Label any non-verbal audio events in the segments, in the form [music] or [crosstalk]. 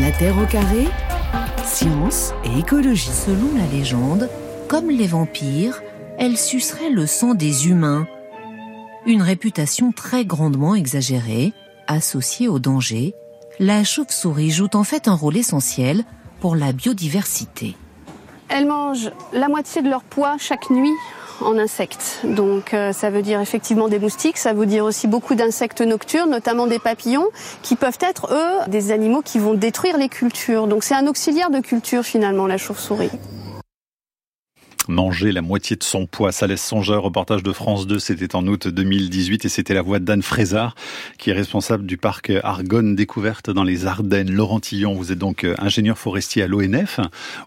La Terre au carré, science et écologie. Selon la légende, comme les vampires, elle sucerait le sang des humains. Une réputation très grandement exagérée, associée au danger, la chauve-souris joue en fait un rôle essentiel pour la biodiversité. Elles mangent la moitié de leur poids chaque nuit en insectes. Donc euh, ça veut dire effectivement des moustiques, ça veut dire aussi beaucoup d'insectes nocturnes, notamment des papillons, qui peuvent être, eux, des animaux qui vont détruire les cultures. Donc c'est un auxiliaire de culture finalement, la chauve-souris manger la moitié de son poids. Ça laisse songeur. Reportage de France 2, c'était en août 2018 et c'était la voix d'Anne Frézard, qui est responsable du parc Argonne Découverte dans les Ardennes. Laurent Tillon, vous êtes donc ingénieur forestier à l'ONF,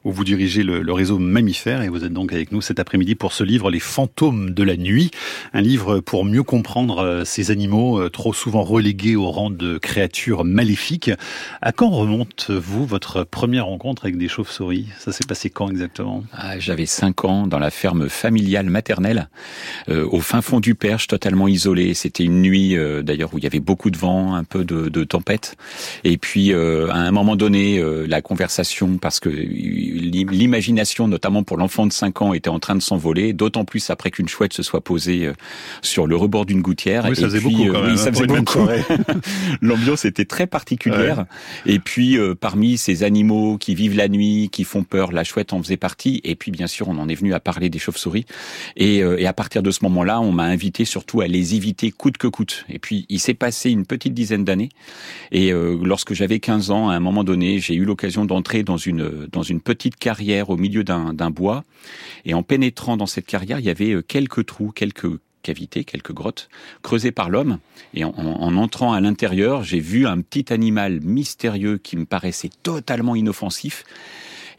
où vous dirigez le, réseau mammifère et vous êtes donc avec nous cet après-midi pour ce livre Les fantômes de la nuit. Un livre pour mieux comprendre euh, ces animaux euh, trop souvent relégués au rang de créatures maléfiques. À quand remonte-vous votre première rencontre avec des chauves-souris? Ça s'est passé quand exactement? Ah, J'avais 5 ans dans la ferme familiale maternelle, euh, au fin fond du Perche, totalement isolé. C'était une nuit euh, d'ailleurs où il y avait beaucoup de vent, un peu de, de tempête. Et puis euh, à un moment donné, la conversation, parce que l'imagination, notamment pour l'enfant de 5 ans, était en train de s'envoler, d'autant plus après qu'une chouette se soit posée sur le rebord d'une gouttière. Oui, ça faisait beaucoup quand même, oui, ça hein, faisait beaucoup. [laughs] L'ambiance était très particulière. Et puis parmi ces animaux qui vivent la nuit, qui font peur, la chouette en faisait partie. Et puis bien sûr, on en est à parler des chauves-souris. Et, euh, et, à partir de ce moment-là, on m'a invité surtout à les éviter coûte que coûte. Et puis, il s'est passé une petite dizaine d'années. Et euh, lorsque j'avais 15 ans, à un moment donné, j'ai eu l'occasion d'entrer dans une, dans une petite carrière au milieu d'un bois. Et en pénétrant dans cette carrière, il y avait euh, quelques trous, quelques cavités, quelques grottes creusées par l'homme. Et en, entrant à l'intérieur, j'ai vu un petit animal mystérieux qui me paraissait totalement inoffensif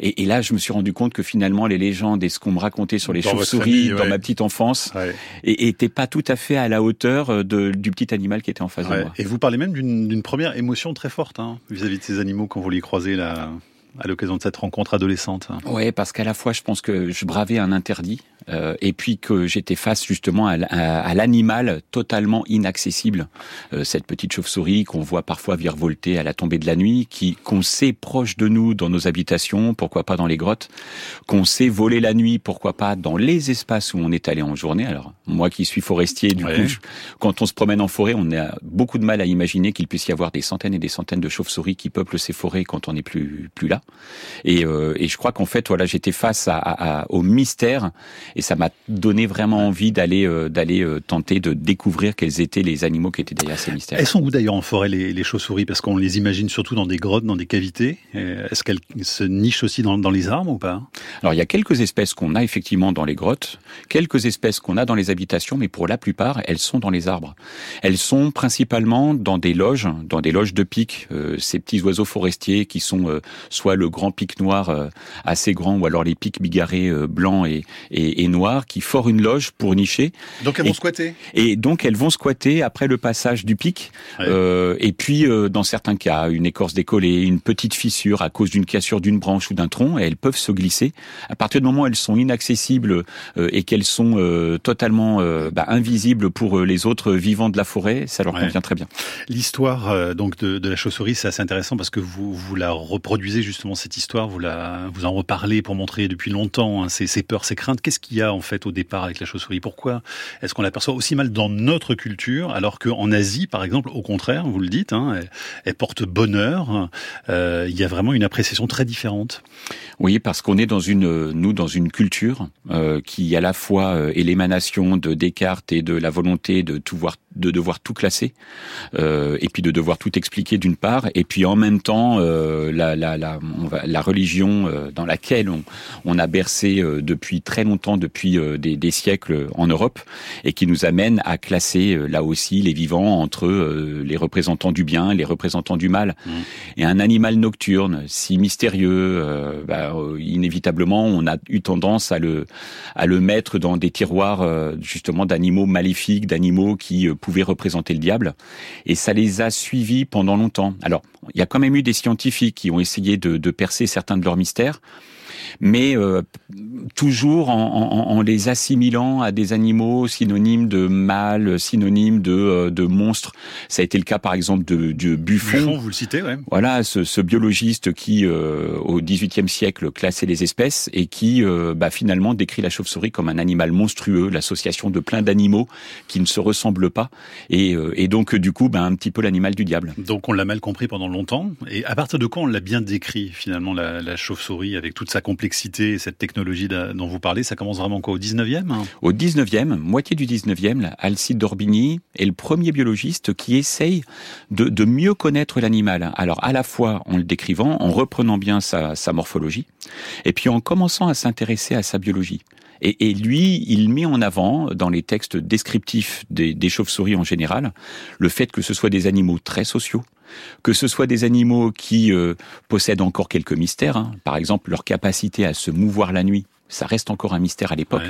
et, et, là, je me suis rendu compte que finalement, les légendes et ce qu'on me racontait sur les chauves-souris dans ma petite enfance ouais. étaient pas tout à fait à la hauteur euh, de, du petit animal qui était en face ouais. de moi. Et vous parlez même d'une première émotion très forte hein, vis-à-vis -vis de ces animaux quand vous les croisez là à l'occasion de cette rencontre adolescente. Oui, parce qu'à la fois, je pense que je bravais un interdit, euh, et puis que j'étais face justement à, à, à l'animal totalement inaccessible, euh, cette petite chauve-souris qu'on voit parfois virevolter à la tombée de la nuit, qui qu'on sait proche de nous dans nos habitations, pourquoi pas dans les grottes, qu'on sait voler la nuit, pourquoi pas dans les espaces où on est allé en journée. Alors moi qui suis forestier, du ouais. coup, je, quand on se promène en forêt, on a beaucoup de mal à imaginer qu'il puisse y avoir des centaines et des centaines de chauves-souris qui peuplent ces forêts quand on n'est plus plus là. Et, euh, et je crois qu'en fait, voilà, j'étais face à, à, au mystère et ça m'a donné vraiment envie d'aller euh, d'aller euh, tenter de découvrir quels étaient les animaux qui étaient derrière ces mystères. Elles sont où d'ailleurs en forêt les, les chauves-souris? Parce qu'on les imagine surtout dans des grottes, dans des cavités. Est-ce qu'elles se nichent aussi dans, dans les arbres ou pas? Alors il y a quelques espèces qu'on a effectivement dans les grottes, quelques espèces qu'on a dans les habitations, mais pour la plupart, elles sont dans les arbres. Elles sont principalement dans des loges, dans des loges de pics, euh, ces petits oiseaux forestiers qui sont euh, soit le grand pic noir euh, assez grand, ou alors les pics bigarrés euh, blancs et, et, et, noirs, qui forent une loge pour nicher. Donc elles vont et, squatter Et donc elles vont squatter après le passage du pic. Ouais. Euh, et puis, dans certains cas, une écorce décollée, une petite fissure à cause d'une cassure d'une branche ou d'un tronc, et elles peuvent se glisser. À partir du moment où elles sont inaccessibles et qu'elles sont totalement bah, invisibles pour les autres vivants de la forêt, ça leur ouais. convient très bien. L'histoire donc de, de la chauve-souris, c'est assez intéressant parce que vous, vous la reproduisez justement cette histoire, vous, la, vous en reparlez pour montrer depuis longtemps hein, ses, ses, peurs, ses craintes. Qu'est-ce y a en fait au départ avec la chauve-souris Pourquoi est-ce qu'on l'aperçoit aussi mal dans notre culture alors qu'en Asie, par exemple, au contraire, vous le dites, hein, elle, elle, porte bonheur. Euh, il y a vraiment une appréciation très différente. Oui, parce qu'on est dans une, nous, dans une culture euh, qui à la fois euh, est l'émanation de Descartes et de la volonté de tout voir, de devoir tout classer, euh, et puis de devoir tout expliquer d'une part, et puis en même temps euh, la, la, la, va, la, religion euh, dans laquelle on, on a bercé euh, depuis très longtemps, depuis euh, des, des, siècles en Europe, et qui nous amène à classer là aussi les vivants entre les représentants du bien les représentants du mal. Mmh. Et un animal nocturne, si mystérieux, bah, inévitablement, on a eu tendance à le, à le mettre dans des tiroirs justement d'animaux maléfiques, d'animaux qui pouvaient représenter le diable. Et ça les a suivis pendant longtemps. Alors, il y a quand même eu des scientifiques qui ont essayé de, de percer certains de leurs mystères. Mais toujours en, les assimilant à des animaux synonymes de mâles, synonymes de, de monstres. Ça a été le cas par exemple de, de Buffon. Buffon, vous le citez, ouais. Voilà, ce, ce biologiste qui, au XVIIIe siècle, classait les espèces et qui, bah, finalement, décrit la chauve-souris comme un animal monstrueux, l'association de plein d'animaux qui ne se ressemblent pas, et, et donc du coup, bah, un petit peu l'animal du diable. Donc on l'a mal compris pendant longtemps. Et à partir de quand on l'a bien décrit finalement la, chauve-souris avec toute sa complexité et cette technologie dont vous parlez Ça commence vraiment quoi au 19e Au 19e, moitié du 19e, Alcide d'Orbigny est le premier biologiste qui essaye de, mieux connaître l'animal. Alors à la fois en le décrivant, en reprenant bien sa, morphologie, et puis en commençant à s'intéresser à sa biologie. Et, lui, il met en avant, dans les textes descriptifs des, des chauves-souris en général, le fait que ce soit des animaux très sociaux, que ce soit des animaux qui euh, possèdent encore quelques mystères, hein. par exemple leur capacité à se mouvoir la nuit, ça reste encore un mystère à l'époque.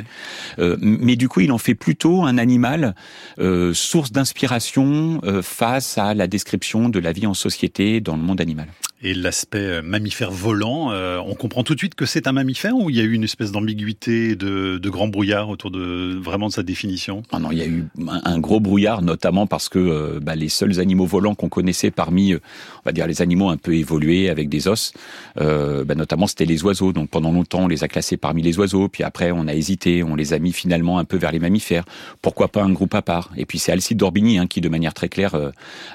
Euh, mais du coup, il en fait plutôt un animal euh, source d'inspiration face à la description de la vie en société dans le monde animal et l'aspect euh, mammifère volant, euh, on comprend tout de suite que c'est un mammifère ou il y a eu une espèce d'ambiguïté, de, de, grand brouillard autour de vraiment de sa définition? Ah Non, il y a eu un, gros brouillard, notamment parce que euh, bah, les seuls animaux volants qu'on connaissait parmi, on va dire, les animaux un peu évolués avec des os, bah, notamment c'était les oiseaux. Donc pendant longtemps, on les a classés parmi les oiseaux, puis après on a hésité, on les a mis finalement un peu vers les mammifères. Pourquoi pas un groupe à part? Et puis c'est Alcide d'Orbigny hein, qui, de manière très claire,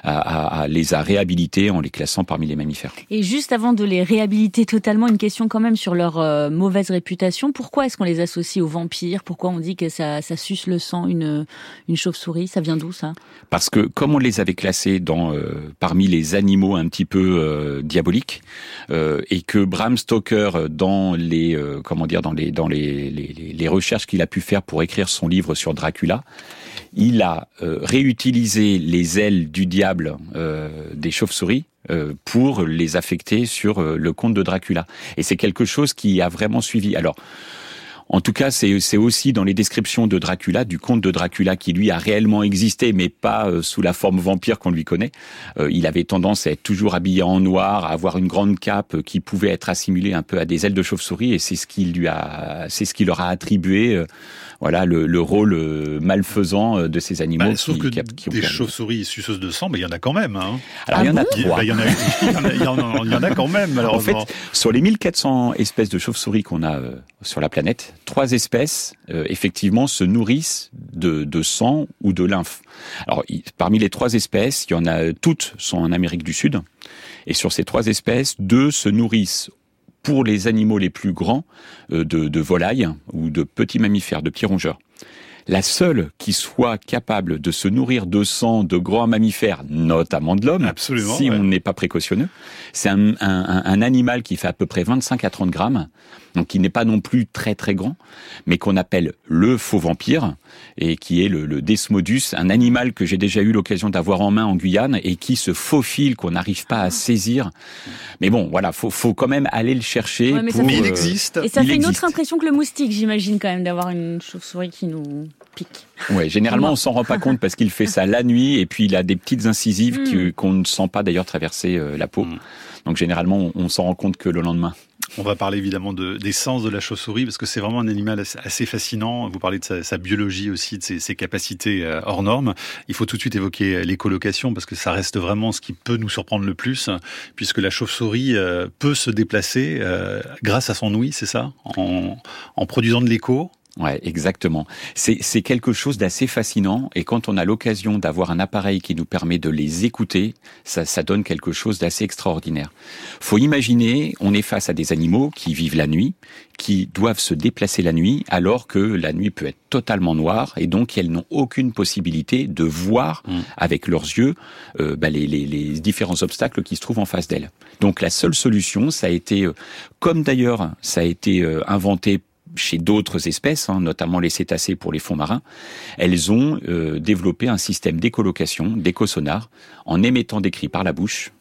a, a, les a réhabilités en les classant parmi les mammifères. Et juste avant de les réhabiliter totalement, une question quand même sur leur euh, mauvaise réputation. Pourquoi est-ce qu'on les associe aux vampires? Pourquoi on dit que ça, ça suce le sang une, une chauve-souris? Ça vient d'où ça? Parce que comme on les avait classés dans euh, parmi les animaux un petit peu euh, diaboliques, et que Bram Stoker dans les comment dire dans les dans les, recherches qu'il a pu faire pour écrire son livre sur Dracula, il a réutilisé les ailes du diable des chauves-souris euh, pour les affecter sur euh, le conte de Dracula. Et c'est quelque chose qui a vraiment suivi. Alors, en tout cas, c'est aussi dans les descriptions de Dracula, du conte de Dracula qui lui a réellement existé, mais pas euh, sous la forme vampire qu'on lui connaît. Euh, il avait tendance à être toujours habillé en noir, à avoir une grande cape euh, qui pouvait être assimilée un peu à des ailes de chauve-souris, et c'est ce qui lui a, c'est ce qui leur a attribué, voilà, le, le, rôle malfaisant de ces animaux. Bah, sauf que des chauves-souris suceuses de sang, mais il y en a quand même. Hein. Alors il y en a ah trois. Bah, il, y en a, il, y en a, quand même. En fait, sur les 1400 espèces de chauves-souris qu'on a sur la planète, trois espèces, euh, effectivement, se nourrissent de, de, sang ou de lymphe. Alors, parmi les trois espèces, il y en a toutes sont en Amérique du Sud, et sur ces trois espèces, deux se nourrissent pour les animaux les plus grands euh, de, de volailles ou de petits mammifères, de petits rongeurs. La seule qui soit capable de se nourrir de sang de grands mammifères, notamment de l'homme, si on n'est pas précautionneux, c'est un, un, animal qui fait à peu près 25 à 30 grammes, donc qui n'est pas non plus très très grand, mais qu'on appelle le faux vampire, et qui est le, le Desmodus, un animal que j'ai déjà eu l'occasion d'avoir en main en Guyane, et qui se faufile, qu'on n'arrive pas à saisir. Mais bon, voilà, faut, faut quand même aller le chercher. mais, il euh, existe. Et ça fait une autre impression que le moustique, j'imagine quand même, d'avoir une chauve-souris qui nous pique. Ouais, généralement on s'en rend pas compte parce qu'il fait ça la nuit et puis il a des petites incisives hmm. qu'on ne sent pas d'ailleurs traverser euh, la peau. Hmm. Donc généralement on, s'en rend compte que le lendemain. On va parler évidemment de, des sens de la chauve-souris parce que c'est vraiment un animal assez fascinant. Vous parlez de sa, sa biologie aussi, de ses, ses, capacités euh, hors normes. Il faut tout de suite évoquer l'écolocation parce que ça reste vraiment ce qui peut nous surprendre le plus puisque la chauve-souris euh, peut se déplacer grâce à son ouïe, c'est ça? En, en produisant de l'écho? Ouais, exactement. C'est quelque chose d'assez fascinant et quand on a l'occasion d'avoir un appareil qui nous permet de les écouter, ça, ça donne quelque chose d'assez extraordinaire. Faut imaginer, on est face à des animaux qui vivent la nuit, qui doivent se déplacer la nuit alors que la nuit peut être totalement noire et donc elles n'ont aucune possibilité de voir mmh. avec leurs yeux euh, bah, les, les, les, différents obstacles qui se trouvent en face d'elles. Donc la seule solution, ça a été, euh, comme d'ailleurs ça a été euh, inventé chez d'autres espèces, hein, notamment les cétacés pour les fonds marins, elles ont euh, développé un système d'écolocation, d'éco-sonar, en émettant des cris par la bouche.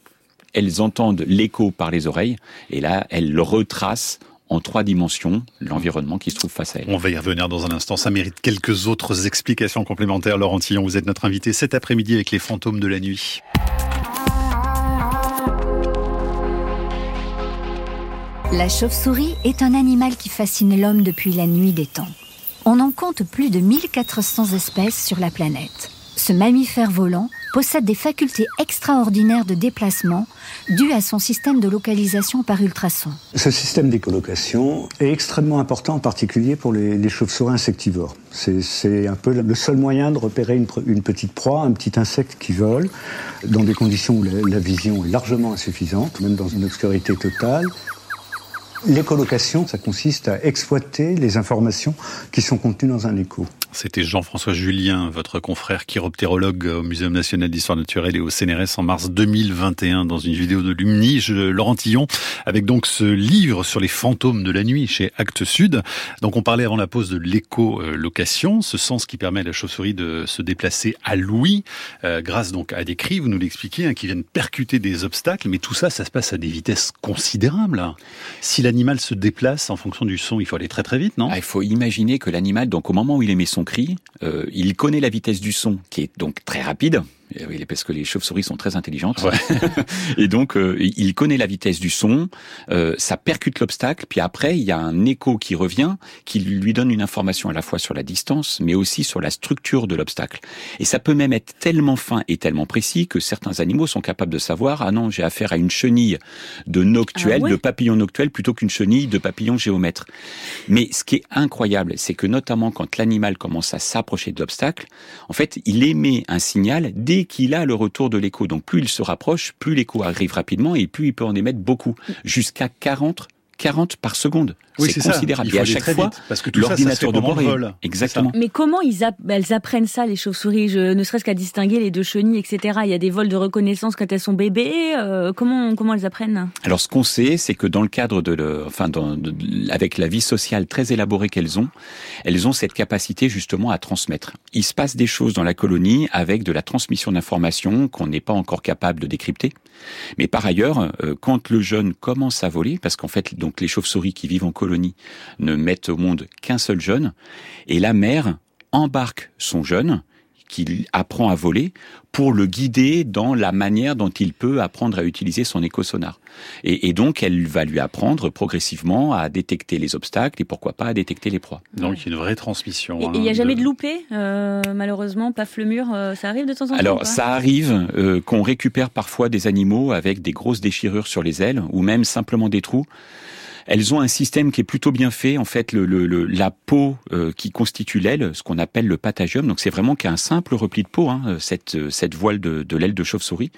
Elles entendent l'écho par les oreilles, et là, elles retracent en trois dimensions l'environnement qui se trouve face à elles. On va y revenir dans un instant. Ça mérite quelques autres explications complémentaires. Laurent Tillon, vous êtes notre invité cet après-midi avec les fantômes de la nuit. La chauve-souris est un animal qui fascine l'homme depuis la nuit des temps. On en compte plus de 1400 espèces sur la planète. Ce mammifère volant possède des facultés extraordinaires de déplacement dues à son système de localisation par ultrasons. Ce système d'écolocation est extrêmement important, en particulier pour les, chauves-souris insectivores. C'est un peu le seul moyen de repérer une, petite proie, un petit insecte qui vole, dans des conditions où la vision est largement insuffisante, même dans une obscurité totale. L'écolocation, ça consiste à exploiter les informations qui sont contenues dans un écho. C'était Jean-François Julien, votre confrère chiroptérologue au Muséum national d'histoire naturelle et au CNRS en mars 2021 dans une vidéo de Lumnige, Laurent Tillon, avec donc ce livre sur les fantômes de la nuit chez Actes Sud. Donc on parlait avant la pause de l'éco-location, ce sens qui permet à la chauve-souris de se déplacer à l'ouïe, euh, grâce donc à des cris, vous nous l'expliquez, hein, qui viennent percuter des obstacles, mais tout ça, ça se passe à des vitesses considérables. Si l'animal se déplace en fonction du son, il faut aller très très vite, non? Ah, Il faut imaginer que l'animal, donc au moment où il émet son euh, il connaît la vitesse du son, qui est donc très rapide, eh oui, parce que les chauves-souris sont très intelligentes. [laughs] et donc, euh, il connaît la vitesse du son, euh, ça percute l'obstacle, puis après, il y a un écho qui revient, qui lui donne une information à la fois sur la distance, mais aussi sur la structure de l'obstacle. Et ça peut même être tellement fin et tellement précis que certains animaux sont capables de savoir, ah non, j'ai affaire à une chenille de noctuel, ah de papillon noctuel, plutôt qu'une chenille de papillon géomètre. Mais ce qui est incroyable, c'est que notamment quand l'animal commence à s'approcher de l'obstacle, en fait, il émet un signal dès qu'il a le retour de l'écho. Donc plus il se rapproche, plus l'écho arrive rapidement et plus il peut en émettre beaucoup, jusqu'à 40 40 par seconde. Oui, c'est considérable. Et à chaque fois, parce que l'ordinateur de bord est... Exactement. Mais comment ils elles apprennent ça, les chauves-souris? Je... Ne serait-ce qu'à distinguer les deux chenilles, etc. Il y a des vols de reconnaissance quand elles sont bébés. Euh, comment comment elles apprennent? Alors, ce qu'on sait, c'est que dans le cadre de, le... enfin, dans... avec la vie sociale très élaborée qu'elles ont, elles ont cette capacité justement à transmettre. Il se passe des choses dans la colonie avec de la transmission d'informations qu'on n'est pas encore capable de décrypter. Mais par ailleurs, euh, quand le jeune commence à voler, parce qu'en fait, donc les chauves-souris qui vivent en colonie ne mettent au monde qu'un seul jeune, et la mère embarque son jeune qu'il apprend à voler pour le guider dans la manière dont il peut apprendre à utiliser son éco-sonar. Et, donc, elle va lui apprendre progressivement à détecter les obstacles et pourquoi pas à détecter les proies. Donc, il y a une vraie transmission. Et il n'y a hein, jamais de, loupé, euh, malheureusement, paf le mur, euh, ça arrive de temps en temps Alors, ça arrive euh, qu'on récupère parfois des animaux avec des grosses déchirures sur les ailes ou même simplement des trous. Elles ont un système qui est plutôt bien fait. En fait, le, le, la peau euh, qui constitue l'aile, ce qu'on appelle le patagium, donc c'est vraiment qu'un simple repli de peau, hein, cette, cette voile de, de l'aile de chauve-souris,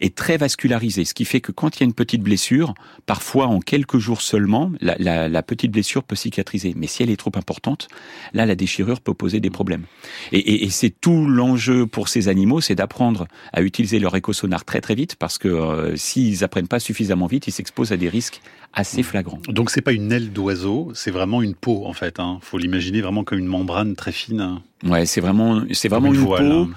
est très vascularisée. Ce qui fait que quand il y a une petite blessure, parfois en quelques jours seulement, la, la, la petite blessure peut cicatriser. Mais si elle est trop importante, là, la déchirure peut poser des problèmes. Et, et, et c'est tout l'enjeu pour ces animaux, c'est d'apprendre à utiliser leur écosonar très très vite, parce que euh, s'ils apprennent pas suffisamment vite, ils s'exposent à des risques assez flagrants. Donc c'est pas une aile d'oiseau, c'est vraiment une peau en fait. Hein. Faut l'imaginer vraiment comme une membrane très fine. Ouais, c'est vraiment, c'est vraiment une, peau hein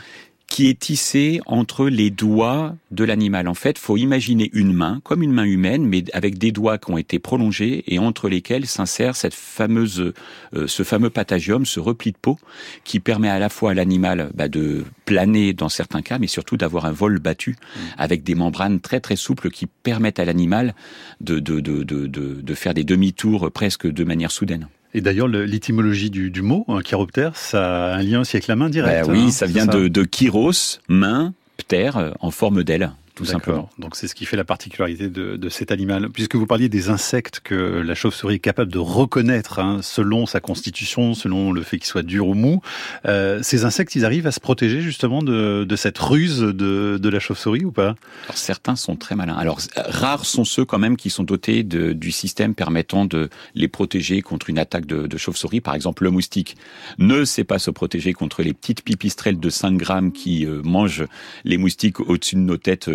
qui est tissé entre les doigts de l'animal. En fait, faut imaginer une main, comme une main humaine, mais avec des doigts qui ont été prolongés et entre lesquels s'insère cette fameuse, euh, ce fameux patagium, ce repli de peau, qui permet à la fois à l'animal bah, de planer dans certains cas, mais surtout d'avoir un vol battu mmh. avec des membranes très très souples qui permettent à l'animal de, de, de, de, de faire des demi-tours presque de manière soudaine. Et d'ailleurs, l'étymologie du, du, mot, un chiroptère, ça a un lien aussi avec la main directe. Ben oui, hein, ça vient de, de chiros, main, ptère, euh, en forme d'aile tout simplement. Donc c'est ce qui fait la particularité de, de, cet animal. Puisque vous parliez des insectes que la chauve-souris est capable de reconnaître hein, selon sa constitution, selon le fait qu'il soit dur ou mou, euh, ces insectes, ils arrivent à se protéger justement de, de cette ruse de, de la chauve-souris ou pas? Alors, Certains sont très malins. Alors rares sont ceux quand même qui sont dotés de, du système permettant de les protéger contre une attaque de, de chauve-souris. Par exemple, le moustique ne sait pas se protéger contre les petites pipistrelles de 5 grammes qui euh, mangent les moustiques au-dessus de nos têtes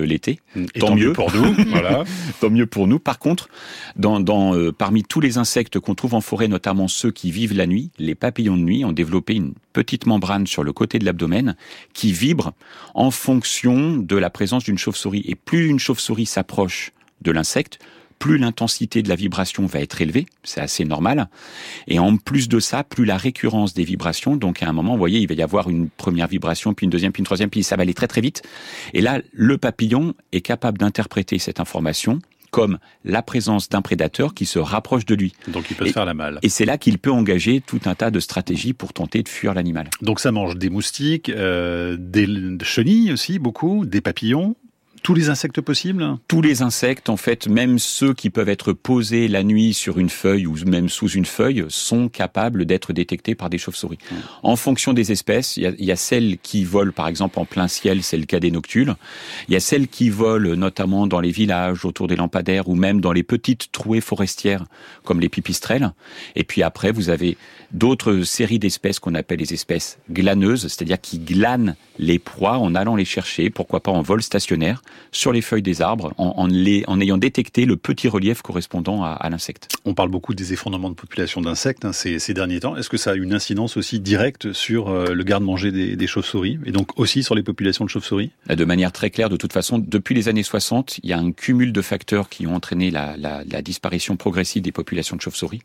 euh, tant, mieux. pour nous. [laughs] voilà. tant mieux pour nous. Par contre, dans, dans euh, parmi tous les insectes qu'on trouve en forêt, notamment ceux qui vivent la nuit, les papillons de nuit ont développé une petite membrane sur le côté de l'abdomen qui vibre en fonction de la présence d'une chauve-souris. Et plus une chauve-souris s'approche de l'insecte, plus l'intensité de la vibration va être élevée, c'est assez normal. Et en plus de ça, plus la récurrence des vibrations, donc à un moment, vous voyez, il va y avoir une première vibration, puis une deuxième, puis une troisième, puis ça va aller très très vite. Et là, le papillon est capable d'interpréter cette information comme la présence d'un prédateur qui se rapproche de lui. Donc il peut se faire la malle. Et c'est là qu'il peut engager tout un tas de stratégies pour tenter de fuir l'animal. Donc ça mange des moustiques, euh, des chenilles aussi, beaucoup, des papillons, tous les insectes possibles Tous les insectes, en fait, même ceux qui peuvent être posés la nuit sur une feuille ou même sous une feuille, sont capables d'être détectés par des chauves-souris. Mmh. En fonction des espèces, il y, a, celles qui volent, par exemple, en plein ciel, c'est le cas des noctules. Il y a celles qui volent notamment dans les villages, autour des lampadaires, ou même dans les petites trouées forestières, comme les pipistrelles. Et puis après, vous avez d'autres séries d'espèces qu'on appelle les espèces glaneuses, c'est-à-dire qui glanent les proies en allant les chercher, pourquoi pas en vol stationnaire, sur les feuilles des arbres, en, ayant détecté le petit relief correspondant à, l'insecte. On parle beaucoup des effondrements de population d'insectes hein, ces, derniers temps. Est-ce que ça a une incidence aussi directe sur euh, le garde-manger des, chauves-souris, et donc aussi sur les populations de chauves-souris? De manière très claire, de toute façon, depuis les années 60, il y a un cumul de facteurs qui ont entraîné la, disparition progressive des populations de chauves-souris,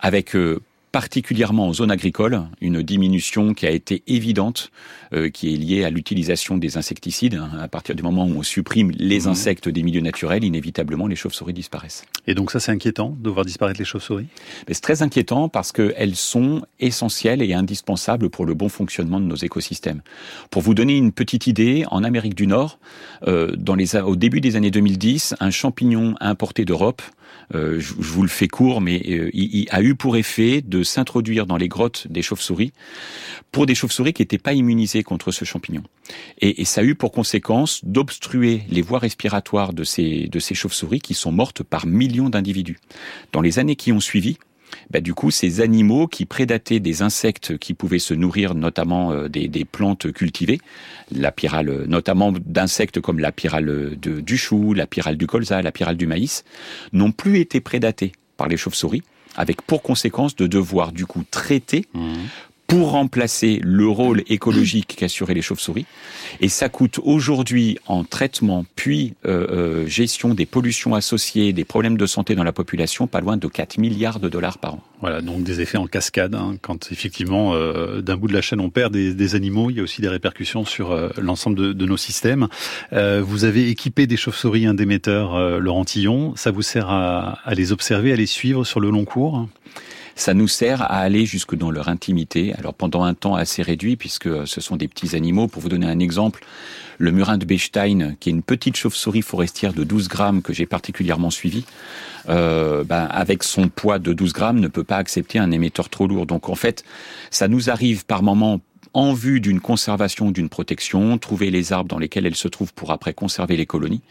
avec... Euh, particulièrement en zone agricole, une diminution qui a été évidente, euh, qui est liée à l'utilisation des insecticides. Hein. À partir du moment où on supprime les mmh. insectes des milieux naturels, inévitablement les chauves-souris disparaissent. Et donc ça c'est inquiétant de voir disparaître les chauves-souris? C'est très inquiétant parce qu'elles sont essentielles et indispensables pour le bon fonctionnement de nos écosystèmes. Pour vous donner une petite idée, en Amérique du Nord, euh, dans les, au début des années 2010, un champignon importé d'Europe euh, je, vous le fais court, mais euh, il, a eu pour effet de s'introduire dans les grottes des chauves-souris pour des chauves-souris qui n'étaient pas immunisées contre ce champignon. Et, ça a eu pour conséquence d'obstruer les voies respiratoires de ces, de ces chauves-souris qui sont mortes par millions d'individus. Dans les années qui ont suivi, bah, du coup, ces animaux qui prédataient des insectes qui pouvaient se nourrir notamment euh, des, plantes cultivées, la pyrale, notamment d'insectes comme la pyrale du chou, la pyrale du colza, la pyrale du maïs, n'ont plus été prédatés par les chauves-souris, avec pour conséquence de devoir du coup traiter mmh pour remplacer le rôle écologique qu'assuraient les chauves-souris. Et ça coûte aujourd'hui en traitement puis euh, euh, gestion des pollutions associées, des problèmes de santé dans la population, pas loin de 4 milliards de dollars par an. Voilà, donc des effets en cascade. Hein. Quand effectivement euh, d'un bout de la chaîne on perd des, des, animaux, il y a aussi des répercussions sur euh, l'ensemble de, de, nos systèmes. Euh, vous avez équipé des chauves-souris, un démetteur Laurent Tillon. Ça vous sert à, à les observer, à les suivre sur le long cours? Ça nous sert à aller jusque dans leur intimité. Alors pendant un temps assez réduit, puisque ce sont des petits animaux. Pour vous donner un exemple, le murin de Bechstein, qui est une petite chauve-souris forestière de 12 grammes que j'ai particulièrement suivi, euh, ben, avec son poids de 12 grammes, ne peut pas accepter un émetteur trop lourd. Donc en fait, ça nous arrive par moments en vue d'une conservation, d'une protection, trouver les arbres dans lesquels elles se trouvent pour après conserver les colonies,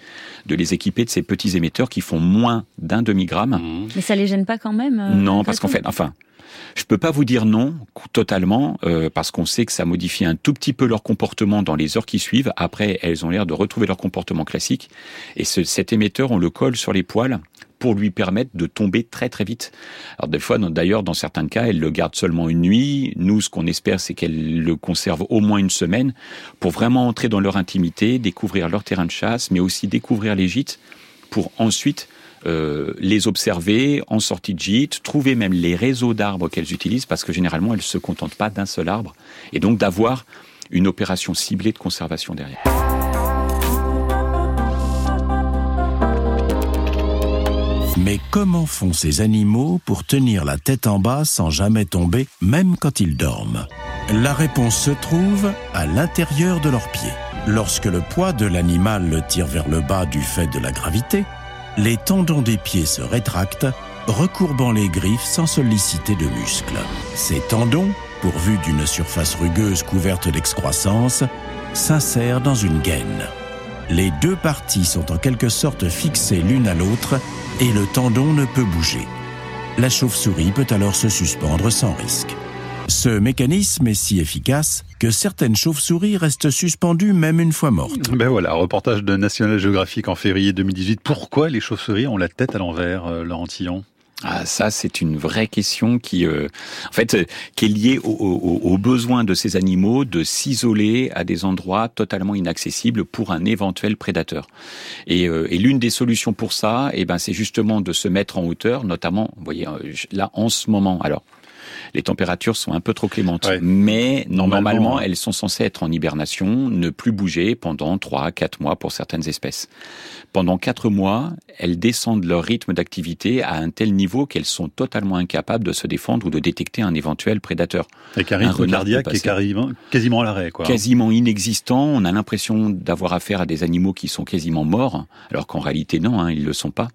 de les équiper de ces petits émetteurs qui font moins d'un demi-gramme. Mmh. Mais ça les gêne pas quand même euh, Non, parce qu'en fait, enfin, je peux pas vous dire non totalement euh, parce qu'on sait que ça modifie un tout petit peu leur comportement dans les heures qui suivent. Après, elles ont l'air de retrouver leur comportement classique. Et ce, cet émetteur, on le colle sur les poils pour lui permettre de tomber très très vite. Alors des fois, d'ailleurs, dans certains cas, elle le garde seulement une nuit. Nous, ce qu'on espère, c'est qu'elle le conserve au moins une semaine pour vraiment entrer dans leur intimité, découvrir leur terrain de chasse, mais aussi découvrir les gîtes pour ensuite euh, les observer en sortie de gîte, trouver même les réseaux d'arbres qu'elles utilisent, parce que généralement, elles ne se contentent pas d'un seul arbre, et donc d'avoir une opération ciblée de conservation derrière. Mais comment font ces animaux pour tenir la tête en bas sans jamais tomber, même quand ils dorment? La réponse se trouve à l'intérieur de leurs pieds. Lorsque le poids de l'animal le tire vers le bas du fait de la gravité, les tendons des pieds se rétractent, recourbant les griffes sans solliciter de muscles. Ces tendons, pourvus d'une surface rugueuse couverte d'excroissance, s'insèrent dans une gaine. Les deux parties sont en quelque sorte fixées l'une à l'autre et le tendon ne peut bouger. La chauve-souris peut alors se suspendre sans risque. Ce mécanisme est si efficace que certaines chauves-souris restent suspendues même une fois mortes. Ben voilà, reportage de National Geographic en février 2018. Pourquoi les chauves-souris ont la tête à l'envers, euh, Laurent Tillon? Ah, ça, c'est une vraie question qui, euh, en fait, euh, qui est liée au, au, besoin de ces animaux de s'isoler à des endroits totalement inaccessibles pour un éventuel prédateur. Et, euh, et l'une des solutions pour ça, eh ben, c'est justement de se mettre en hauteur, notamment, vous voyez, là, en ce moment. Alors, les températures sont un peu trop clémentes. Mais normalement, elles sont censées être en hibernation, ne plus bouger pendant 3 4 mois pour certaines espèces. Pendant 4 mois, elles descendent leur rythme d'activité à un tel niveau qu'elles sont totalement incapables de se défendre ou de détecter un éventuel prédateur. Avec un rythme cardiaque qui est quasiment, quasiment à l'arrêt. Quasiment inexistant. On a l'impression d'avoir affaire à des animaux qui sont quasiment morts, alors qu'en réalité non, hein, ils ne le sont pas.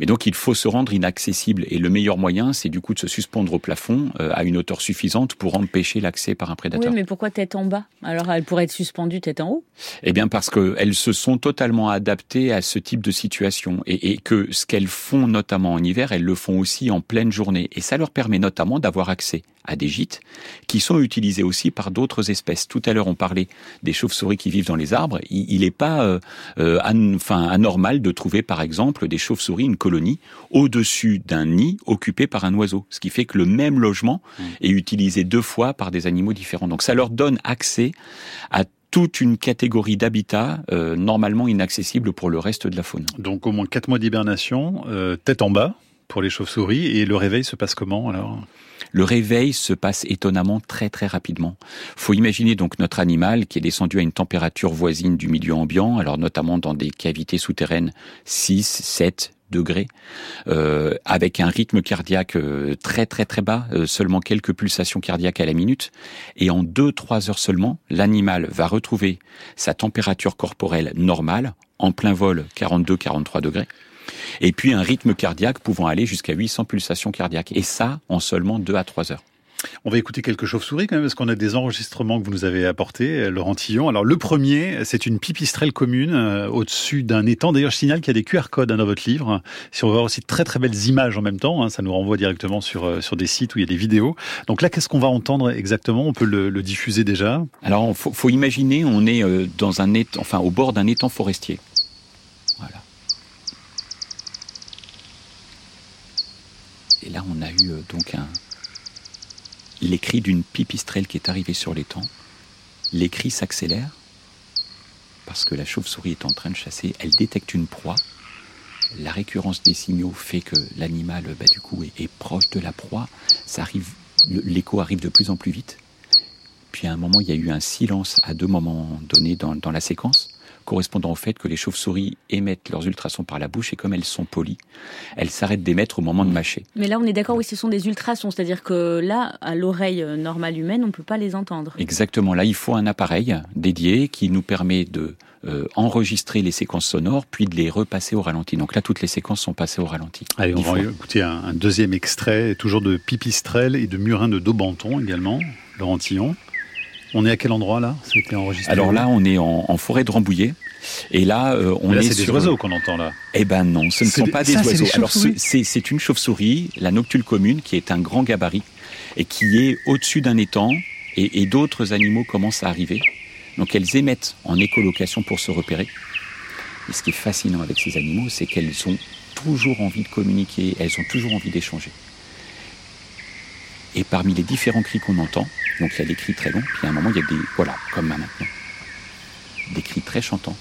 Mais donc il faut se rendre inaccessible. Et le meilleur moyen, c'est du coup de se suspendre au plafond euh, à une hauteur suffisante pour empêcher l'accès par un prédateur. Oui, mais pourquoi tête en bas? Alors elle pourrait être suspendue tête en haut? Eh bien parce qu'elles se sont totalement adaptées à ce type de situation. Et, et que ce qu'elles font notamment en hiver, elles le font aussi en pleine journée. Et ça leur permet notamment d'avoir accès à des gîtes qui sont utilisés aussi par d'autres espèces. Tout à l'heure, on parlait des chauves-souris qui vivent dans les arbres. Il n'est pas euh, euh, enfin, anormal de trouver, par exemple, des chauves-souris, une colonie, au-dessus d'un nid occupé par un oiseau. Ce qui fait que le même logement mmh. est utilisé deux fois par des animaux différents. Donc ça leur donne accès à toute une catégorie d'habitats euh, normalement inaccessibles pour le reste de la faune. Donc au moins quatre mois d'hibernation, tête en bas pour les chauves-souris, et le réveil se passe comment alors? Le réveil se passe étonnamment très très rapidement. Faut imaginer donc notre animal qui est descendu à une température voisine du milieu ambiant, alors notamment dans des cavités souterraines 6, 7, degrés, euh, avec un rythme cardiaque euh, très très très bas, euh, seulement quelques pulsations cardiaques à la minute, et en 2-3 heures seulement, l'animal va retrouver sa température corporelle normale, en plein vol 42-43 degrés, et puis un rythme cardiaque pouvant aller jusqu'à 800 pulsations cardiaques. Et ça en seulement 2 à 3 heures. On va écouter quelques chauves-souris quand même, parce qu'on a des enregistrements que vous nous avez apportés, euh, Laurent Tillon. Alors le premier, c'est une pipistrelle commune euh, au-dessus d'un étang. D'ailleurs, je signale qu'il y a des QR codes hein, dans votre livre. Si on veut voir aussi de très très belles images en même temps, hein, ça nous renvoie directement sur, euh, sur des sites où il y a des vidéos. Donc là, qu'est-ce qu'on va entendre exactement? On peut le, diffuser déjà? Alors, faut, faut imaginer, on est dans un étang, enfin au bord d'un étang forestier. Voilà. Et là, on a eu euh, donc les cris d'une pipistrelle qui est arrivée sur l'étang. Les cris s'accélèrent parce que la chauve-souris est en train de chasser. Elle détecte une proie. La récurrence des signaux fait que l'animal, bah, du coup, est, proche de la proie. L'écho arrive de plus en plus vite. Puis à un moment, il y a eu un silence à deux moments donnés dans la séquence correspondant au fait que les chauves-souris émettent leurs ultrasons par la bouche et comme elles sont polies, elles s'arrêtent d'émettre au moment de mâcher. Mais là, on est d'accord, oui, ce sont des ultrasons, c'est-à-dire que là, à l'oreille normale humaine, on ne peut pas les entendre. Exactement, là, il faut un appareil dédié qui nous permet de euh, enregistrer les séquences sonores, puis de les repasser au ralenti. Donc là, toutes les séquences sont passées au ralenti. Allez, on va écouter un, deuxième extrait, toujours de Pipistrelle et de Murin de Daubenton également, Laurent Tillon. On est à quel endroit là? C'était enregistré Alors là, on est en, forêt de Rambouillet. Et là, euh, on là, est, c'est des oiseaux qu'on entend là. Eh ben non, ce ne sont pas des oiseaux. Alors c'est une chauve-souris, la noctule commune, qui est un grand gabarit et qui est au-dessus d'un étang. Et, et d'autres animaux commencent à arriver. Donc elles émettent en écolocation pour se repérer. Et ce qui est fascinant avec ces animaux, c'est qu'elles ont toujours envie de communiquer, elles ont toujours envie d'échanger. Et parmi les différents cris qu'on entend, donc il y a des cris très longs, puis à un moment il y a des, voilà, comme maintenant, des cris très chantants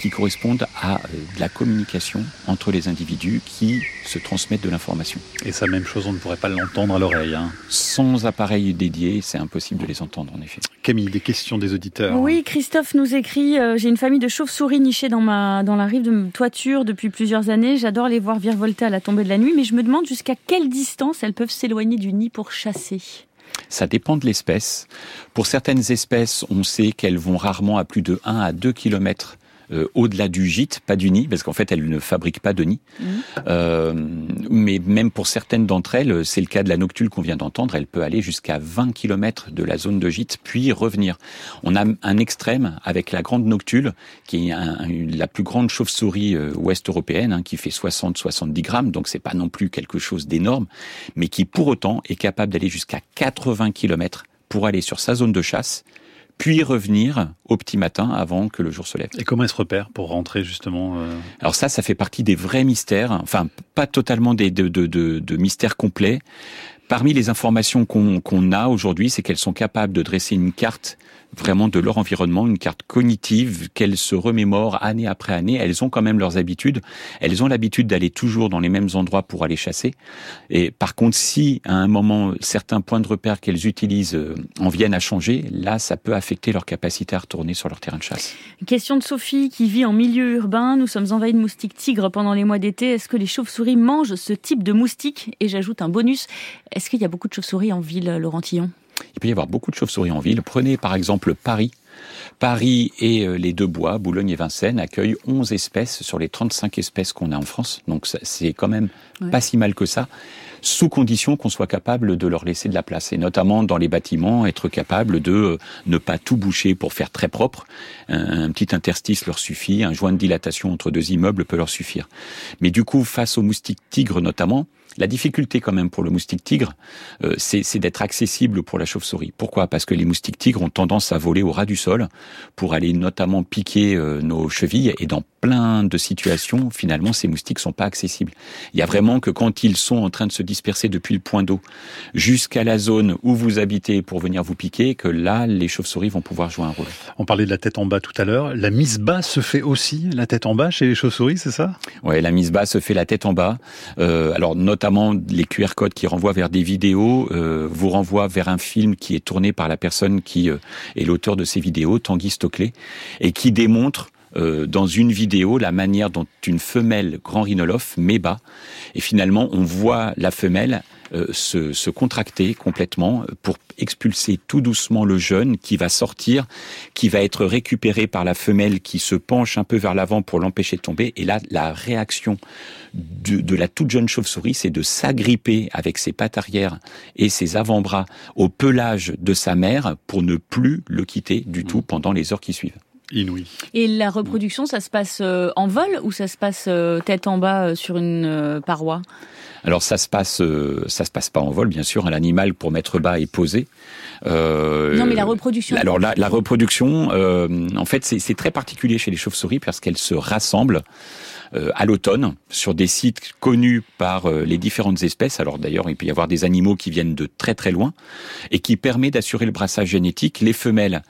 qui correspondent à euh, de la communication entre les individus qui se transmettent de l'information. Et ça, même chose, on ne pourrait pas l'entendre à l'oreille. Hein. Sans appareil dédié, c'est impossible de les entendre, en effet. Camille, des questions des auditeurs Oui, Christophe nous écrit euh, J'ai une famille de chauves-souris nichées dans, ma, dans la rive de toiture depuis plusieurs années. J'adore les voir virevolter à la tombée de la nuit, mais je me demande jusqu'à quelle distance elles peuvent s'éloigner du nid pour chasser. Ça dépend de l'espèce. Pour certaines espèces, on sait qu'elles vont rarement à plus de 1 à 2 kilomètres euh, au-delà du gîte, pas du nid, parce qu'en fait, elles ne fabriquent pas de nid. Mmh. Euh, mais même pour certaines d'entre elles, c'est le cas de la noctule qu'on vient d'entendre, elle peut aller jusqu'à 20 km de la zone de gîte, puis revenir. On a un extrême avec la grande noctule, qui est la plus grande chauve-souris euh, ouest européenne, hein, qui fait 60-70 grammes, donc c'est pas non plus quelque chose d'énorme, mais qui pour autant est capable d'aller jusqu'à 80 km pour aller sur sa zone de chasse puis revenir au petit matin avant que le jour se lève. Et comment elle se repère pour rentrer justement euh Alors ça, ça fait partie des vrais mystères, enfin pas totalement des, de, de, de, de mystères complets, Parmi les informations qu'on a aujourd'hui, c'est qu'elles sont capables de dresser une carte vraiment de leur environnement, une carte cognitive qu'elles se remémorent année après année. Elles ont quand même leurs habitudes. Elles ont l'habitude d'aller toujours dans les mêmes endroits pour aller chasser. Et par contre, si à un moment certains points de repère qu'elles utilisent euh, en viennent à changer, là, ça peut affecter leur capacité à retourner sur leur terrain de chasse. Question de Sophie qui vit en milieu urbain. Nous sommes envahis de moustiques tigres pendant les mois d'été. Est-ce que les chauves-souris mangent ce type de moustiques? Et j'ajoute un bonus. Est-ce qu'il y a beaucoup de chauves-souris en ville, Laurentillon il peut y avoir beaucoup de chauves-souris en ville. Prenez par exemple Paris. Paris et euh, les deux bois, Boulogne et Vincennes, accueillent 11 espèces sur les 35 espèces qu'on a en France. Donc c'est quand même pas si mal que ça, sous condition qu'on soit capable de leur laisser de la place. Et notamment dans les bâtiments, être capable de euh, ne pas tout boucher pour faire très propre. Un, petit interstice leur suffit, un joint de dilatation entre deux immeubles peut leur suffire. Mais du coup, face aux moustiques tigres notamment, la difficulté quand même pour le moustique tigre, euh, c'est d'être accessible pour la chauve-souris. Pourquoi? Parce que les moustiques tigres ont tendance à voler au ras du sol pour aller notamment piquer euh, nos chevilles et dans plein de situations, finalement, ces moustiques sont pas accessibles. Il y a vraiment que quand ils sont en train de se disperser depuis le point d'eau jusqu'à la zone où vous habitez pour venir vous piquer, que là, les chauves-souris vont pouvoir jouer un rôle. On parlait de la tête en bas tout à l'heure. La mise bas se fait aussi, la tête en bas chez les chauves-souris, c'est ça? Ouais, la mise bas se fait la tête en bas. Euh, alors notamment les QR codes qui renvoient vers des vidéos euh, vous renvoient vers un film qui est tourné par la personne qui euh, est l'auteur de ces vidéos, Tanguy Stoclet, et qui démontre euh, dans une vidéo la manière dont une femelle grand rhinolophe met bas. Et finalement, on voit la femelle euh, se, se, contracter complètement pour expulser tout doucement le jeune qui va sortir, qui va être récupéré par la femelle qui se penche un peu vers l'avant pour l'empêcher de tomber. Et là, la réaction de, de la toute jeune chauve-souris, c'est de s'agripper avec ses pattes arrière et ses avant-bras au pelage de sa mère pour ne plus le quitter du tout pendant les heures qui suivent. Inouï. Et la reproduction, ça se passe euh, en vol ou ça se passe euh, tête en bas euh, sur une paroi? Alors ça se passe, ça se passe pas en vol, bien sûr. L'animal pour mettre bas est posé. non, mais la reproduction. Alors la, la reproduction, en fait, c'est très particulier chez les chauves-souris parce qu'elles se rassemblent à l'automne sur des sites connus par les différentes espèces. Alors d'ailleurs, il peut y avoir des animaux qui viennent de très très loin et qui permet d'assurer le brassage génétique. Les femelles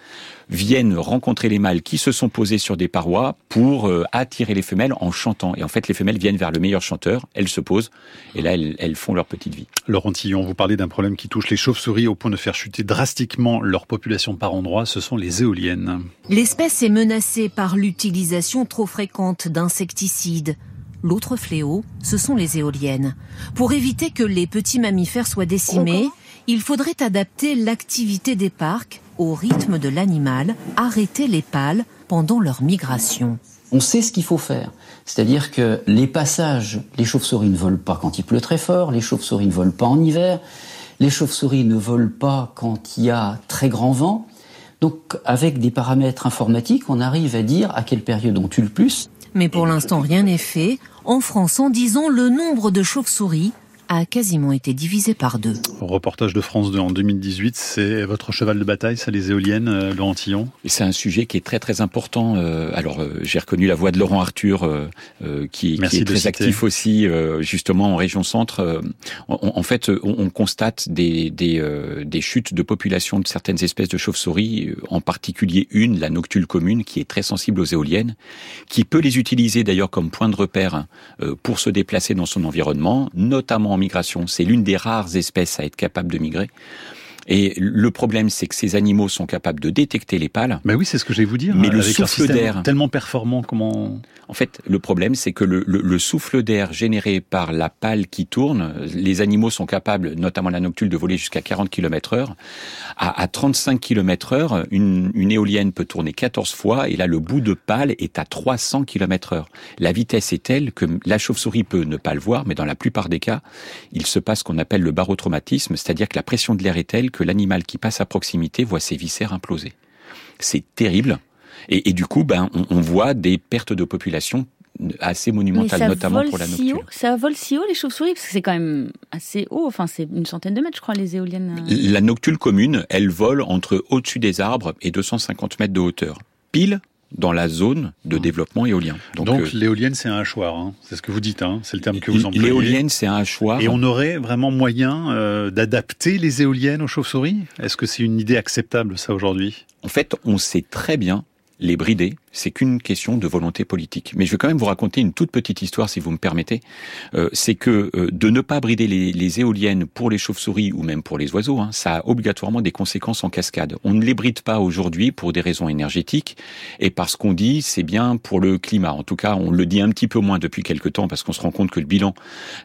viennent rencontrer les mâles qui se sont posés sur des parois pour euh, attirer les femelles en chantant. Et en fait, les femelles viennent vers le meilleur chanteur, elles se posent, et là, elles, font leur petite vie. Laurent Tillon, vous parlez d'un problème qui touche les chauves-souris au point de faire chuter drastiquement leur population par endroits, ce sont les éoliennes. L'espèce est menacée par l'utilisation trop fréquente d'insecticides. L'autre fléau, ce sont les éoliennes. Pour éviter que les petits mammifères soient décimés, il faudrait adapter l'activité des parcs au rythme de l'animal, arrêter les pâles pendant leur migration. On sait ce qu'il faut faire. C'est-à-dire que les passages, les chauves-souris ne volent pas quand il pleut très fort, les chauves-souris ne volent pas en hiver, les chauves-souris ne volent pas quand il y a très grand vent. Donc avec des paramètres informatiques, on arrive à dire à quelle période on tue le plus. Mais pour l'instant, rien n'est fait. En France, en disant le nombre de chauves-souris a quasiment été divisé par deux. Reportage de France 2 en 2018, c'est votre cheval de bataille, ça les éoliennes, euh, Laurent Tillon? Et c'est un sujet qui est très très important. Euh, alors euh, j'ai reconnu la voix de Laurent Arthur, qui, qui, est très actif aussi, justement en région centre. en fait, on, constate des, des, des, chutes de population de certaines espèces de chauves-souris, en particulier une, la noctule commune, qui est très sensible aux éoliennes, qui peut les utiliser d'ailleurs comme point de repère pour se déplacer dans son environnement, notamment C'est l'une des rares espèces à être capable de migrer. Et le problème, c'est que ces animaux sont capables de détecter les pales. Mais oui, c'est ce que je vais vous dire. Mais le souffle d'air, tellement performant, comment En fait, le problème, c'est que le, le, souffle d'air généré par la pale qui tourne, les animaux sont capables, notamment la noctule, de voler jusqu'à 40 km heure. À, à 35 km heure, une, une, éolienne peut tourner 14 fois, et là, le bout de pale est à 300 km heure. La vitesse est telle que la chauve-souris peut ne pas le voir, mais dans la plupart des cas, il se passe ce qu'on appelle le barotraumatisme, c'est-à-dire que la pression de l'air est telle que l'animal qui passe à proximité voit ses viscères imploser. C'est terrible. Et, du coup, ben, on, voit des pertes de population assez monumentales, notamment pour la nocturne. ça vole si haut les chauves-souris parce que c'est quand même assez haut. Enfin, c'est une centaine de mètres, je crois, les éoliennes. La noctule commune, elle vole entre au-dessus des arbres et 250 mètres de hauteur, pile dans la zone de développement éolien. Donc, Donc l'éolienne, c'est un hachoir, hein. c'est ce que vous dites, hein. c'est le terme que vous employez. L'éolienne, c'est un hachoir. Et on aurait vraiment moyen d'adapter les éoliennes aux chauves-souris? Est-ce que c'est une idée acceptable, ça, aujourd'hui? En fait, on sait très bien les brider, c'est qu'une question de volonté politique. Mais je vais quand même vous raconter une toute petite histoire, si vous me permettez. Euh, c'est que euh, de ne pas brider les, éoliennes pour les chauves-souris ou même pour les oiseaux, hein, ça a obligatoirement des conséquences en cascade. On ne les bride pas aujourd'hui pour des raisons énergétiques et parce qu'on dit c'est bien pour le climat. En tout cas, on le dit un petit peu moins depuis quelque temps parce qu'on se rend compte que le bilan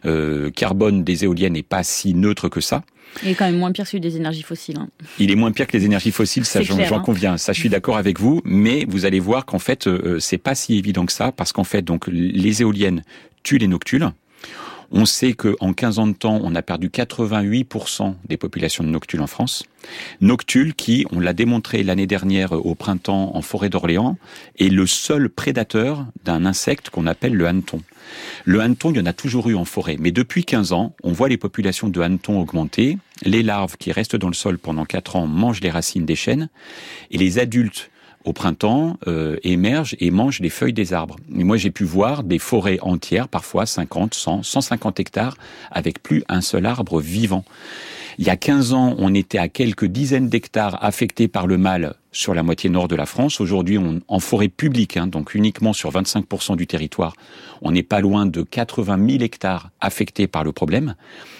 euh, carbone des éoliennes n'est pas si neutre que ça. Il est quand même moins pire que celui des énergies fossiles. Hein. Il est moins pire que les énergies fossiles, ça j'en hein. conviens. Ça, je suis d'accord avec vous, mais vous allez voir qu'en fait, euh, c'est pas si évident que ça, parce qu'en fait, donc les éoliennes tuent les noctules. On sait qu'en 15 ans de temps, on a perdu 88% des populations de noctules en France. Noctules qui, on l'a démontré l'année dernière au printemps en forêt d'Orléans, est le seul prédateur d'un insecte qu'on appelle le hanneton. Le hanneton, il y en a toujours eu en forêt, mais depuis 15 ans, on voit les populations de hannetons augmenter, les larves qui restent dans le sol pendant 4 ans mangent les racines des chênes, et les adultes au printemps euh, émergent et mangent les feuilles des arbres. Et moi, j'ai pu voir des forêts entières, parfois 50, 100, 150 hectares, avec plus un seul arbre vivant. Il y a 15 ans, on était à quelques dizaines d'hectares affectés par le mâle sur la moitié nord de la France. Aujourd'hui, on, en forêt publique, hein, donc uniquement sur 25% du territoire, on n'est pas loin de 80 000 hectares affectés par le problème,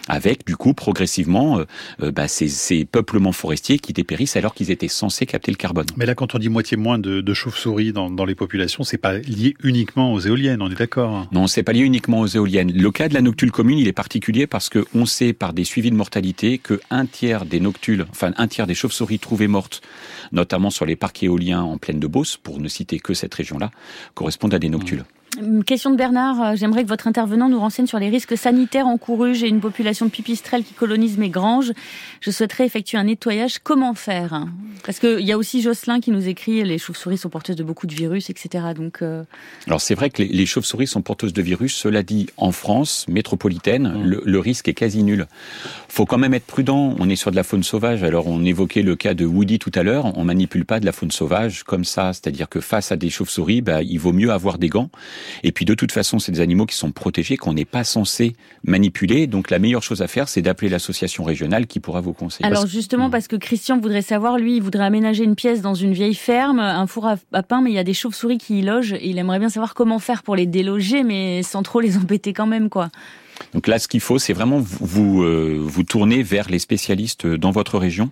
avec du coup progressivement euh, euh, bah, ces, ces, peuplements forestiers qui dépérissent alors qu'ils étaient censés capter le carbone. Mais là, quand on dit moitié moins de, de chauves-souris dans, dans, les populations, c'est pas lié uniquement aux éoliennes, on est d'accord hein Non, c'est pas lié uniquement aux éoliennes. Le cas de la noctule commune, il est particulier parce que on sait par des suivis de mortalité que un tiers des noctules, enfin un tiers des chauves-souris trouvées mortes, notamment sur les parcs éoliens en plaine de Beauce, pour ne citer que cette région-là, correspondent à des noctules. Question de Bernard, euh, j'aimerais que votre intervenant nous renseigne sur les risques sanitaires encourus. J'ai une population de pipistrelles qui colonise mes granges. Je souhaiterais effectuer un nettoyage. Comment faire? Parce qu'il y a aussi Jocelyn qui nous écrit les chauves-souris sont porteuses de beaucoup de virus, etc. Donc, euh, Alors c'est vrai que les, chauves-souris sont porteuses de virus. Cela dit, en France métropolitaine, mmh. le, le, risque est quasi nul. Faut quand même être prudent. On est sur de la faune sauvage. Alors on évoquait le cas de Woody tout à l'heure. On manipule pas de la faune sauvage comme ça. C'est-à-dire que face à des chauves-souris, bah, il vaut mieux avoir des gants. Et puis de toute façon, c'est des animaux qui sont protégés, qu'on n'est pas censé manipuler. Donc la meilleure chose à faire, c'est d'appeler l'association régionale qui pourra vous conseiller. Alors justement, parce que Christian voudrait savoir, lui, il voudrait aménager une pièce dans une vieille ferme, un four à pain, mais il y a des chauves-souris qui y logent. Et il aimerait bien savoir comment faire pour les déloger, mais sans trop les [laughs] embêter quand même, quoi. Donc là, ce qu'il faut, c'est vraiment vous, euh, vous tourner vers les spécialistes dans votre région.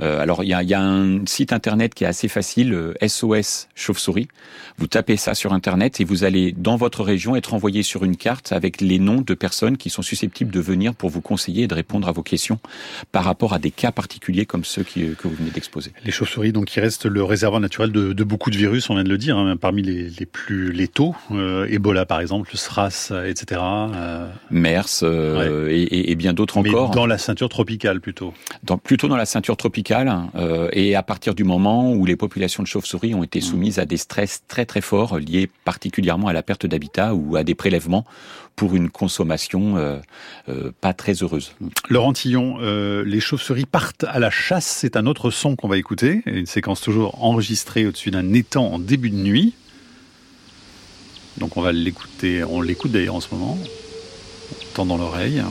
Euh, alors il y a, y a, un site internet qui est assez facile, SOS euh, chauve-souris. Vous tapez ça sur internet et vous allez dans votre région être envoyé sur une carte avec les noms de personnes qui sont susceptibles de venir pour vous conseiller et de répondre à vos questions par rapport à des cas particuliers comme ceux qui, que vous venez d'exposer. Les chauves-souris, donc, qui restent le réservoir naturel de, de, beaucoup de virus, on vient de le dire, hein, parmi les, les, plus létaux, euh, Ebola par exemple, le SRAS, etc. MERS euh, et, et, bien d'autres encore. dans la ceinture tropicale plutôt. Dans, plutôt dans la ceinture tropicale euh, et à partir du moment où les populations de chauves-souris ont été mmh. soumises à des stress très très forts liés particulièrement à la perte d'habitat ou à des prélèvements pour une consommation euh, euh, pas très heureuse. Laurent Tillon, les chauves-souris partent à la chasse, c'est un autre son qu'on va écouter, une séquence toujours enregistrée au-dessus d'un étang en début de nuit. Donc on va l'écouter, on l'écoute d'ailleurs en ce moment, dans l'oreille.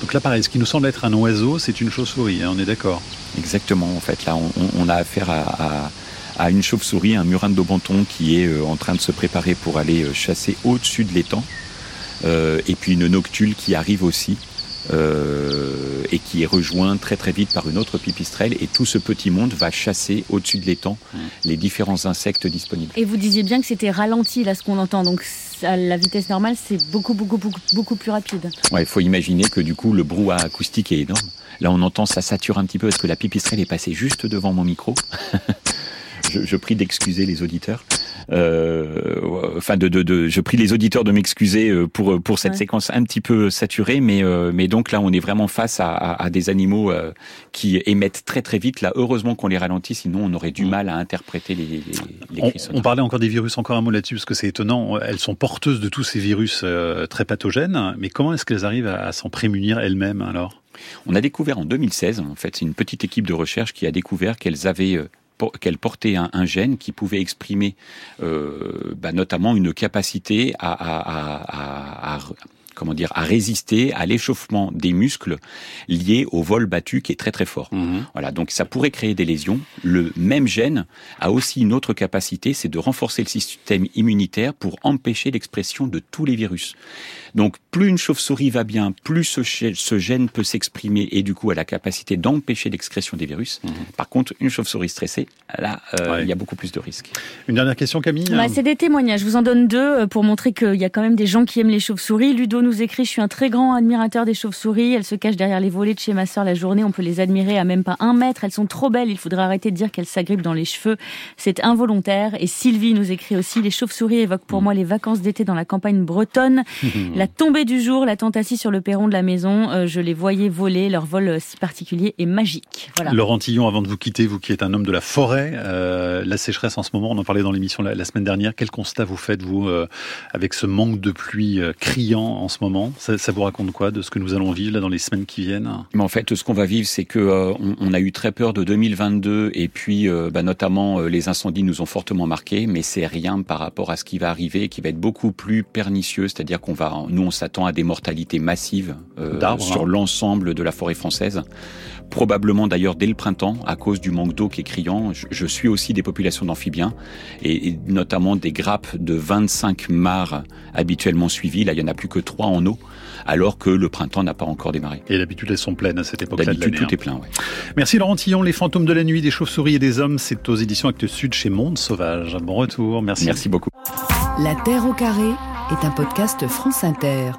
Donc là, pareil, ce qui nous semble être un oiseau, c'est une chauve-souris, hein, on est d'accord Exactement, en fait. Là, on, a affaire à, une chauve-souris, un murin de Daubenton qui est euh, en train de se préparer pour aller euh, chasser au-dessus de l'étang. Euh, et puis une noctule qui arrive aussi. Et qui est rejoint très très vite par une autre pipistrelle et tout ce petit monde va chasser au-dessus de l'étang mmh. les différents insectes disponibles. Et vous disiez bien que c'était ralenti là ce qu'on entend donc à la vitesse normale, c'est beaucoup, beaucoup, beaucoup, beaucoup plus rapide. Ouais, il faut imaginer que du coup, le brouhaha acoustique est énorme. Là, on entend, ça sature un petit peu parce que la pipistrelle est passée juste devant mon micro. [laughs] je, je, prie d'excuser les auditeurs. Euh, enfin, de, de, de, je prie les auditeurs de m'excuser euh, pour pour cette séquence un petit peu saturée, mais euh, mais donc là, on est vraiment face à, à, des animaux euh, qui émettent très très vite. Là, heureusement qu'on les ralentit, sinon on aurait du mal à interpréter les, les, les on, on, parlait encore des virus, encore un mot là-dessus, parce que c'est étonnant. Elles sont porteuses de tous ces virus très pathogènes, mais comment est-ce qu'elles arrivent à, à s'en prémunir elles-mêmes alors? On a découvert en 2016, en fait, c'est une petite équipe de recherche qui a découvert qu'elles avaient qu'elle portait un, gène qui pouvait exprimer euh, bah, notamment une capacité à, comment dire, à résister à l'échauffement des muscles liés au vol battu qui est très très fort. Mhm. Voilà, donc ça pourrait créer des lésions. Le même gène a aussi une autre capacité, c'est de renforcer le système immunitaire pour empêcher l'expression de tous les virus. Donc plus une chauve-souris va bien, plus ce, gène peut s'exprimer et du coup a la capacité d'empêcher l'excrétion des virus. Mhm. Par contre, une chauve-souris stressée, là, euh, il y a beaucoup plus de risques. Une dernière question, Camille bah, C'est des témoignages. Je vous en donne deux euh, pour montrer qu'il y a quand même des gens qui aiment les chauves-souris. Ludo nous écrit, je suis un très grand admirateur des chauves-souris. Elles se cachent derrière les volets de chez ma sœur la journée. On peut les admirer à même pas un mètre. Elles sont trop belles. Il faudrait arrêter de dire qu'elles s'agrippent dans les cheveux. C'est involontaire. Et Sylvie nous écrit aussi, les chauves-souris évoquent pour moi les vacances d'été dans la campagne bretonne. [laughs] la tombée du jour, la tente assise sur le perron de la maison. Euh, je les voyais voler. Leur vol si particulier et magique. Voilà. Laurent Tillon, avant de vous quitter, vous qui êtes un homme de la forêt, euh, la sécheresse en ce moment, on en parlait dans l'émission la, semaine dernière. Quel constat vous faites, vous, euh, avec ce manque de pluie criant en ce moment ça, vous raconte quoi de ce que nous allons vivre là dans les semaines qui viennent? Mais en fait, ce qu'on va vivre, c'est que euh, on, a eu très peur de 2022 et puis euh, bah, notamment euh, les incendies nous ont fortement marqué, mais c'est rien par rapport à ce qui va arriver, qui va être beaucoup plus pernicieux. C'est-à-dire qu'on va, nous, on s'attend à des mortalités massives sur hein. l'ensemble de la forêt française probablement d'ailleurs dès le printemps à cause du manque d'eau qui est criant. Je, suis aussi des populations d'amphibiens et, notamment des grappes de 25 mares habituellement suivies. Là, il y en a plus que 3 en eau alors que le printemps n'a pas encore démarré. Et d'habitude, elles sont pleines à cette époque-là de l'année. tout hein. est plein, oui. Merci Laurent Tillon, Les fantômes de la nuit, des chauves-souris et des hommes, c'est aux éditions Actes Sud chez Monde Sauvage. Bon retour, merci. Merci beaucoup. La Terre au carré est un podcast France Inter.